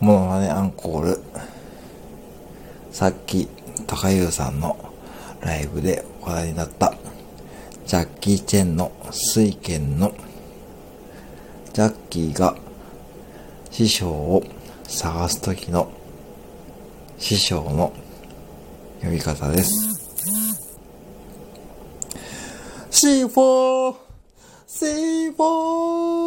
もノマネアンコール。さっき、高優さんのライブで話題になった、ジャッキー・チェンの水拳の、ジャッキーが師匠を探すときの師匠の呼び方です。C4! C4!